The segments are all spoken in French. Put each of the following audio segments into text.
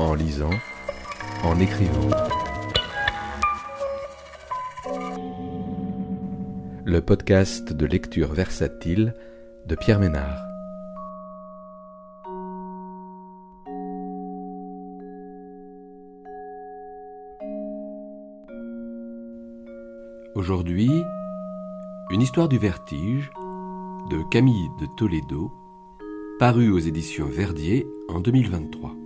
en lisant, en écrivant. Le podcast de lecture versatile de Pierre Ménard. Aujourd'hui, une histoire du vertige de Camille de Toledo, paru aux éditions Verdier en 2023.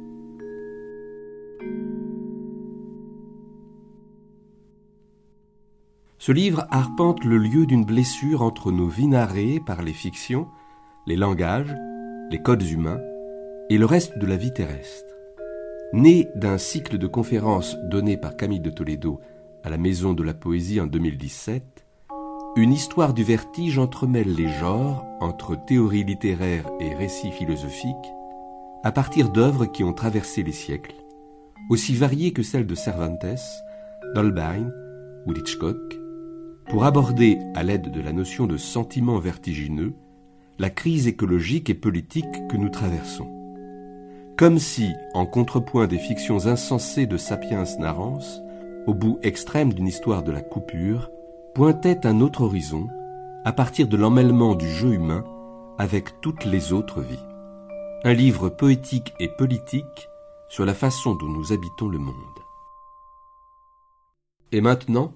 Ce livre arpente le lieu d'une blessure entre nos vies narrées par les fictions, les langages, les codes humains et le reste de la vie terrestre. Né d'un cycle de conférences donné par Camille de Toledo à la Maison de la Poésie en 2017, une histoire du vertige entremêle les genres entre théorie littéraire et récits philosophiques à partir d'œuvres qui ont traversé les siècles, aussi variées que celles de Cervantes, d'Holbein ou d'Hitchcock, pour aborder, à l'aide de la notion de sentiment vertigineux, la crise écologique et politique que nous traversons. Comme si, en contrepoint des fictions insensées de Sapiens Narrance, au bout extrême d'une histoire de la coupure, pointait un autre horizon, à partir de l'emmêlement du jeu humain avec toutes les autres vies. Un livre poétique et politique sur la façon dont nous habitons le monde. Et maintenant,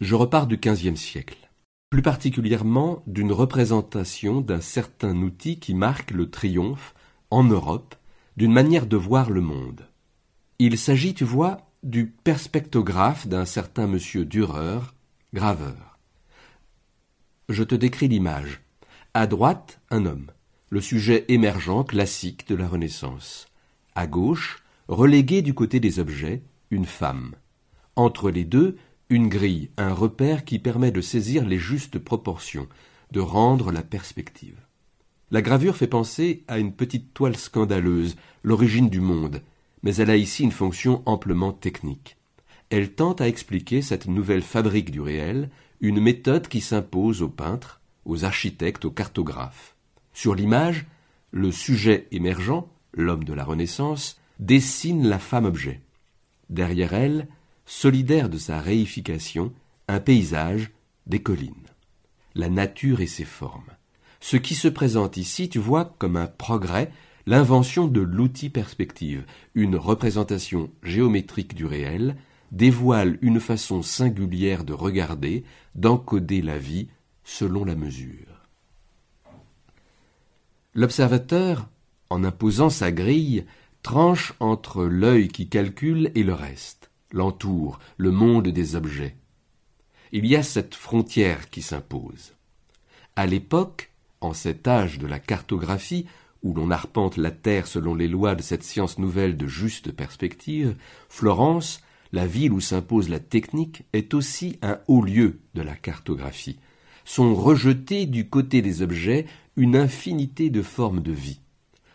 je repars du XVe siècle, plus particulièrement d'une représentation d'un certain outil qui marque le triomphe, en Europe, d'une manière de voir le monde. Il s'agit, tu vois, du perspectographe d'un certain monsieur Dürer, graveur. Je te décris l'image. À droite, un homme, le sujet émergent classique de la Renaissance. À gauche, relégué du côté des objets, une femme. Entre les deux, une grille, un repère qui permet de saisir les justes proportions, de rendre la perspective. La gravure fait penser à une petite toile scandaleuse, l'origine du monde, mais elle a ici une fonction amplement technique. Elle tente à expliquer cette nouvelle fabrique du réel, une méthode qui s'impose aux peintres, aux architectes, aux cartographes. Sur l'image, le sujet émergent, l'homme de la Renaissance, dessine la femme objet. Derrière elle, solidaire de sa réification, un paysage, des collines, la nature et ses formes. Ce qui se présente ici, tu vois, comme un progrès, l'invention de l'outil perspective, une représentation géométrique du réel, dévoile une façon singulière de regarder, d'encoder la vie selon la mesure. L'observateur, en imposant sa grille, tranche entre l'œil qui calcule et le reste l'entoure, le monde des objets. Il y a cette frontière qui s'impose. À l'époque, en cet âge de la cartographie, où l'on arpente la terre selon les lois de cette science nouvelle de juste perspective, Florence, la ville où s'impose la technique, est aussi un haut lieu de la cartographie. Sont rejetées du côté des objets une infinité de formes de vie.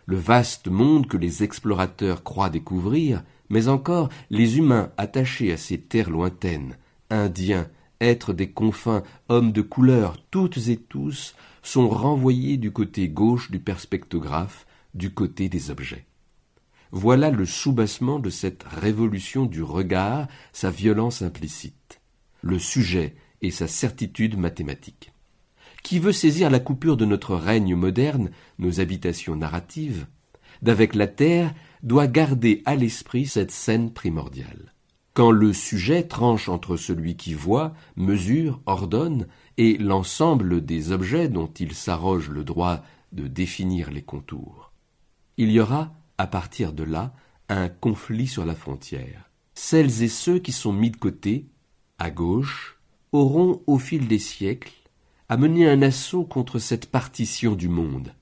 Le vaste monde que les explorateurs croient découvrir mais encore les humains attachés à ces terres lointaines, indiens, êtres des confins, hommes de couleur, toutes et tous, sont renvoyés du côté gauche du perspectographe, du côté des objets. Voilà le soubassement de cette révolution du regard, sa violence implicite, le sujet et sa certitude mathématique. Qui veut saisir la coupure de notre règne moderne, nos habitations narratives, d'avec la terre doit garder à l'esprit cette scène primordiale. Quand le sujet tranche entre celui qui voit, mesure, ordonne, et l'ensemble des objets dont il s'arroge le droit de définir les contours. Il y aura, à partir de là, un conflit sur la frontière. Celles et ceux qui sont mis de côté, à gauche, auront, au fil des siècles, mener un assaut contre cette partition du monde.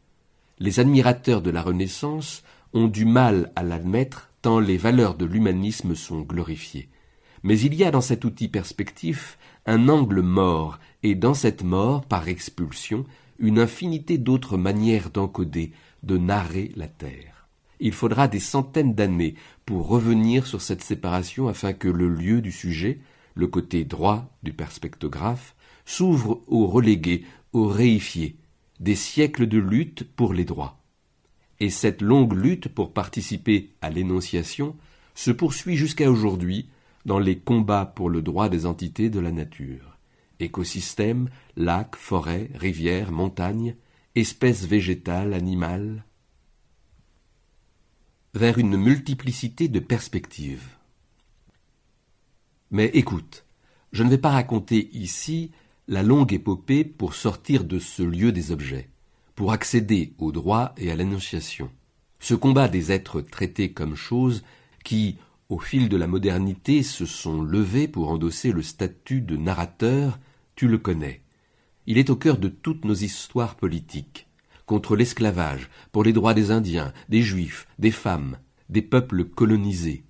Les admirateurs de la Renaissance ont du mal à l'admettre tant les valeurs de l'humanisme sont glorifiées. Mais il y a dans cet outil perspectif un angle mort, et dans cette mort, par expulsion, une infinité d'autres manières d'encoder, de narrer la Terre. Il faudra des centaines d'années pour revenir sur cette séparation afin que le lieu du sujet, le côté droit du perspectographe, s'ouvre aux relégués, aux réifiés, des siècles de lutte pour les droits et cette longue lutte pour participer à l'énonciation se poursuit jusqu'à aujourd'hui dans les combats pour le droit des entités de la nature. Écosystèmes, lacs, forêts, rivières, montagnes, espèces végétales, animales, vers une multiplicité de perspectives. Mais écoute, je ne vais pas raconter ici la longue épopée pour sortir de ce lieu des objets, pour accéder au droit et à l'énonciation. Ce combat des êtres traités comme choses qui, au fil de la modernité, se sont levés pour endosser le statut de narrateur, tu le connais. Il est au cœur de toutes nos histoires politiques contre l'esclavage, pour les droits des Indiens, des Juifs, des femmes, des peuples colonisés.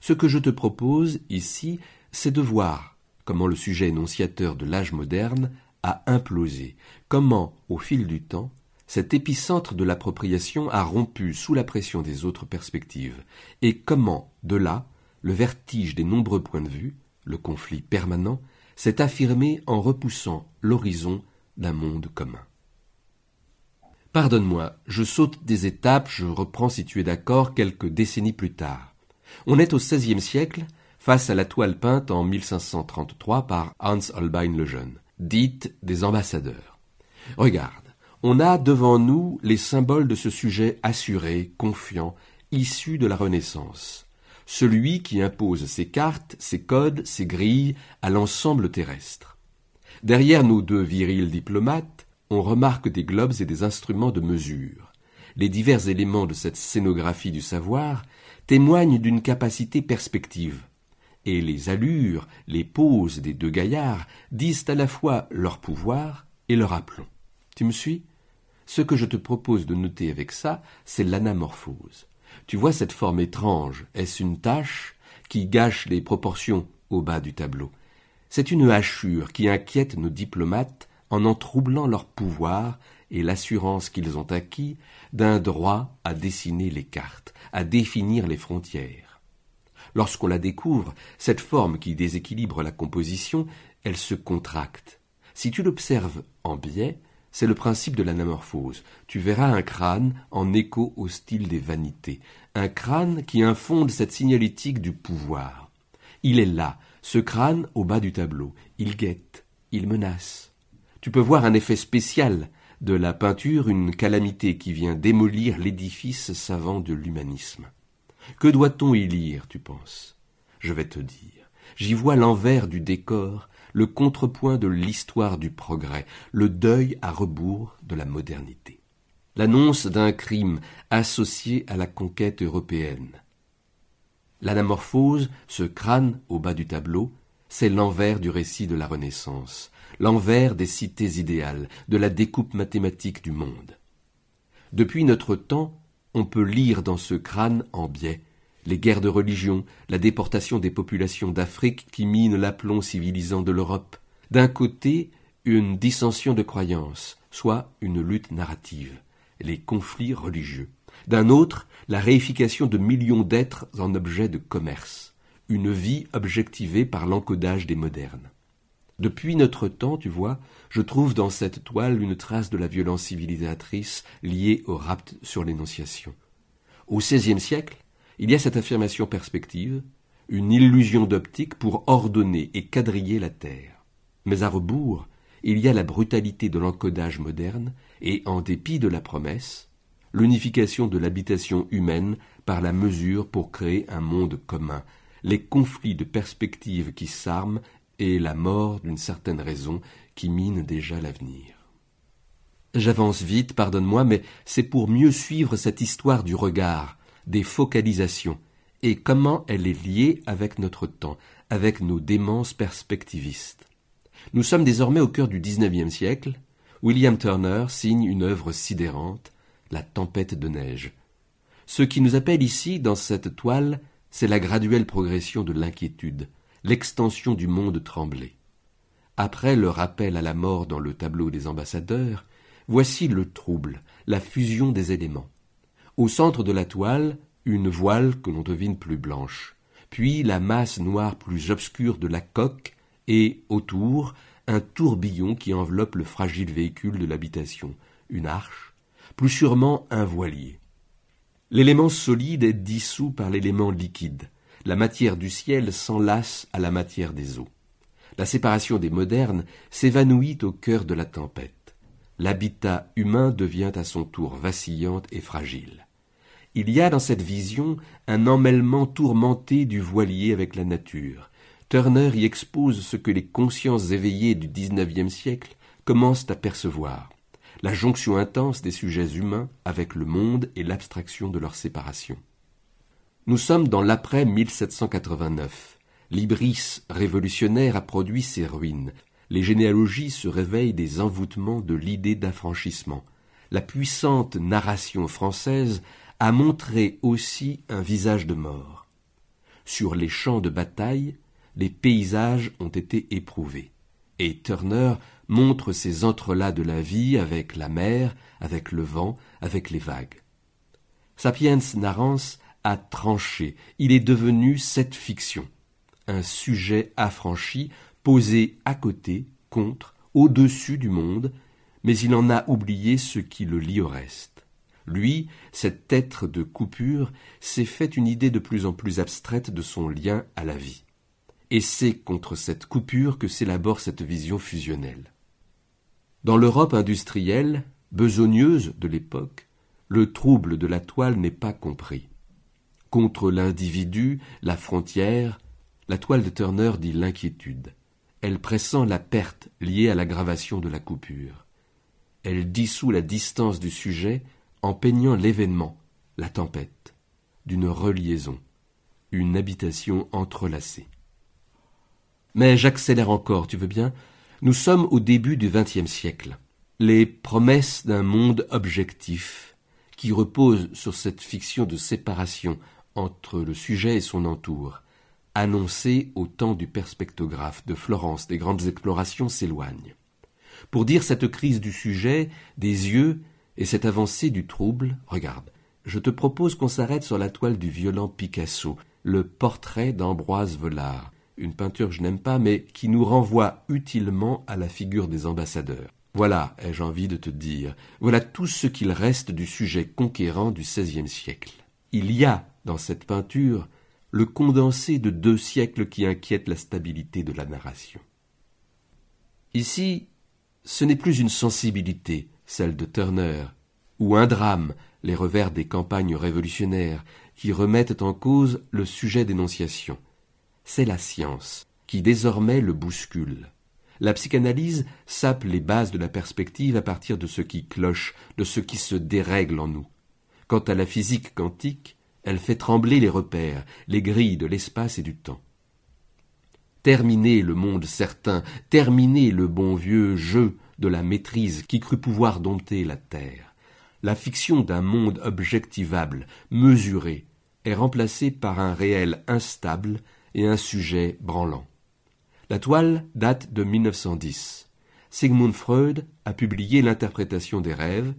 Ce que je te propose ici, c'est de voir comment le sujet énonciateur de l'âge moderne a implosé, comment, au fil du temps, cet épicentre de l'appropriation a rompu sous la pression des autres perspectives, et comment, de là, le vertige des nombreux points de vue, le conflit permanent, s'est affirmé en repoussant l'horizon d'un monde commun? Pardonne-moi, je saute des étapes, je reprends si tu es d'accord quelques décennies plus tard. On est au XVIe siècle, face à la toile peinte en 1533 par Hans Holbein le Jeune, dite des ambassadeurs. Regarde, on a devant nous les symboles de ce sujet assuré, confiant, issu de la Renaissance, celui qui impose ses cartes, ses codes, ses grilles à l'ensemble terrestre. Derrière nos deux virils diplomates, on remarque des globes et des instruments de mesure. Les divers éléments de cette scénographie du savoir témoignent d'une capacité perspective, et les allures, les poses des deux gaillards disent à la fois leur pouvoir et leur aplomb. Tu me suis? Ce que je te propose de noter avec ça, c'est l'anamorphose. Tu vois cette forme étrange, est-ce une tache qui gâche les proportions au bas du tableau? C'est une hachure qui inquiète nos diplomates en en troublant leur pouvoir et l'assurance qu'ils ont acquis d'un droit à dessiner les cartes, à définir les frontières. Lorsqu'on la découvre, cette forme qui déséquilibre la composition, elle se contracte. Si tu l'observes en biais, c'est le principe de l'anamorphose. Tu verras un crâne en écho au style des vanités, un crâne qui infonde cette signalétique du pouvoir. Il est là, ce crâne au bas du tableau. Il guette, il menace. Tu peux voir un effet spécial de la peinture, une calamité qui vient démolir l'édifice savant de l'humanisme. Que doit-on y lire, tu penses? Je vais te dire. J'y vois l'envers du décor, le contrepoint de l'histoire du progrès, le deuil à rebours de la modernité. L'annonce d'un crime associé à la conquête européenne. L'anamorphose, ce crâne au bas du tableau, c'est l'envers du récit de la Renaissance, l'envers des cités idéales, de la découpe mathématique du monde. Depuis notre temps, on peut lire dans ce crâne en biais les guerres de religion, la déportation des populations d'Afrique qui minent l'aplomb civilisant de l'Europe. D'un côté, une dissension de croyances, soit une lutte narrative, les conflits religieux. D'un autre, la réification de millions d'êtres en objets de commerce, une vie objectivée par l'encodage des modernes. Depuis notre temps, tu vois, je trouve dans cette toile une trace de la violence civilisatrice liée au rapt sur l'énonciation. Au XVIe siècle, il y a cette affirmation perspective, une illusion d'optique pour ordonner et quadriller la Terre. Mais à rebours, il y a la brutalité de l'encodage moderne et, en dépit de la promesse, l'unification de l'habitation humaine par la mesure pour créer un monde commun, les conflits de perspective qui s'arment et la mort d'une certaine raison qui mine déjà l'avenir. J'avance vite, pardonne-moi, mais c'est pour mieux suivre cette histoire du regard, des focalisations, et comment elle est liée avec notre temps, avec nos démences perspectivistes. Nous sommes désormais au cœur du XIXe siècle. William Turner signe une œuvre sidérante, La tempête de neige. Ce qui nous appelle ici, dans cette toile, c'est la graduelle progression de l'inquiétude, l'extension du monde tremblé. Après le rappel à la mort dans le tableau des ambassadeurs, voici le trouble, la fusion des éléments. Au centre de la toile, une voile que l'on devine plus blanche, puis la masse noire plus obscure de la coque, et, autour, un tourbillon qui enveloppe le fragile véhicule de l'habitation, une arche, plus sûrement un voilier. L'élément solide est dissous par l'élément liquide. La matière du ciel s'enlace à la matière des eaux. La séparation des modernes s'évanouit au cœur de la tempête. L'habitat humain devient à son tour vacillante et fragile. Il y a dans cette vision un emmêlement tourmenté du voilier avec la nature. Turner y expose ce que les consciences éveillées du XIXe siècle commencent à percevoir la jonction intense des sujets humains avec le monde et l'abstraction de leur séparation. Nous sommes dans l'après 1789. L'Ibris révolutionnaire a produit ses ruines. Les généalogies se réveillent des envoûtements de l'idée d'affranchissement. La puissante narration française a montré aussi un visage de mort. Sur les champs de bataille, les paysages ont été éprouvés. Et Turner montre ces entrelacs de la vie avec la mer, avec le vent, avec les vagues. Sapiens Narens a tranché, il est devenu cette fiction, un sujet affranchi, posé à côté, contre, au-dessus du monde, mais il en a oublié ce qui le lie au reste. Lui, cet être de coupure, s'est fait une idée de plus en plus abstraite de son lien à la vie. Et c'est contre cette coupure que s'élabore cette vision fusionnelle. Dans l'Europe industrielle, besogneuse de l'époque, le trouble de la toile n'est pas compris. Contre l'individu, la frontière, la toile de Turner dit l'inquiétude. Elle pressent la perte liée à l'aggravation de la coupure. Elle dissout la distance du sujet en peignant l'événement, la tempête, d'une reliaison, une habitation entrelacée. Mais j'accélère encore, tu veux bien? Nous sommes au début du XXe siècle. Les promesses d'un monde objectif, qui repose sur cette fiction de séparation entre le sujet et son entour, annoncée au temps du perspectographe de Florence des grandes explorations s'éloignent. Pour dire cette crise du sujet, des yeux et cette avancée du trouble, regarde, je te propose qu'on s'arrête sur la toile du violent Picasso, le portrait d'Ambroise Vollard, une peinture que je n'aime pas, mais qui nous renvoie utilement à la figure des ambassadeurs. Voilà, ai-je envie de te dire, voilà tout ce qu'il reste du sujet conquérant du XVIe siècle. Il y a, dans cette peinture, le condensé de deux siècles qui inquiètent la stabilité de la narration. Ici, ce n'est plus une sensibilité, celle de Turner, ou un drame, les revers des campagnes révolutionnaires, qui remettent en cause le sujet d'énonciation c'est la science qui désormais le bouscule. La psychanalyse sape les bases de la perspective à partir de ce qui cloche, de ce qui se dérègle en nous. Quant à la physique quantique, elle fait trembler les repères, les grilles de l'espace et du temps. Terminer le monde certain, terminer le bon vieux jeu de la maîtrise qui crut pouvoir dompter la terre. La fiction d'un monde objectivable, mesuré, est remplacée par un réel instable et un sujet branlant. La toile date de 1910. Sigmund Freud a publié l'interprétation des rêves,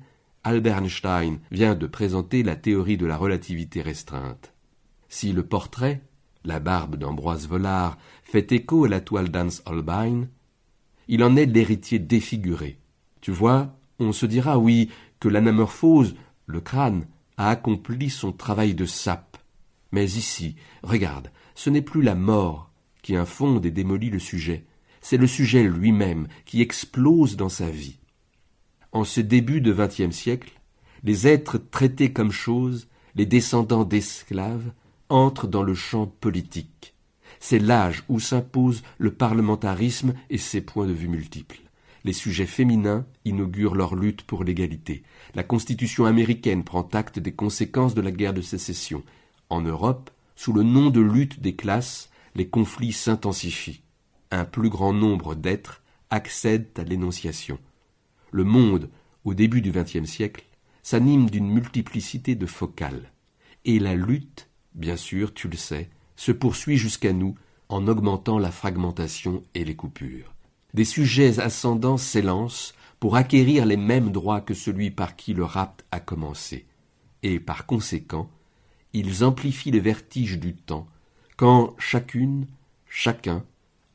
Albert Einstein vient de présenter la théorie de la relativité restreinte. Si le portrait, la barbe d'Ambroise Vollard, fait écho à la toile d'Hans Holbein, il en est l'héritier défiguré. Tu vois, on se dira, oui, que l'anamorphose, le crâne, a accompli son travail de sape. Mais ici, regarde, ce n'est plus la mort qui infonde et démolit le sujet, c'est le sujet lui-même qui explose dans sa vie. En ce début de vingtième siècle, les êtres traités comme choses, les descendants d'esclaves, entrent dans le champ politique. C'est l'âge où s'impose le parlementarisme et ses points de vue multiples. Les sujets féminins inaugurent leur lutte pour l'égalité. La Constitution américaine prend acte des conséquences de la guerre de sécession. En Europe, sous le nom de lutte des classes, les conflits s'intensifient. Un plus grand nombre d'êtres accèdent à l'énonciation. Le monde, au début du XXe siècle, s'anime d'une multiplicité de focales. Et la lutte, bien sûr, tu le sais, se poursuit jusqu'à nous en augmentant la fragmentation et les coupures. Des sujets ascendants s'élancent pour acquérir les mêmes droits que celui par qui le rapt a commencé. Et par conséquent, ils amplifient les vertiges du temps, quand chacune, chacun,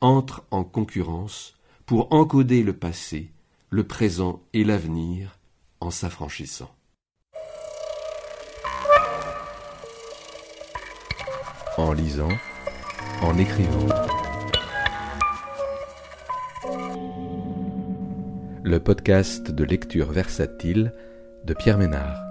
entre en concurrence pour encoder le passé, le présent et l'avenir en s'affranchissant. En lisant, en écrivant. Le podcast de lecture versatile de Pierre Ménard.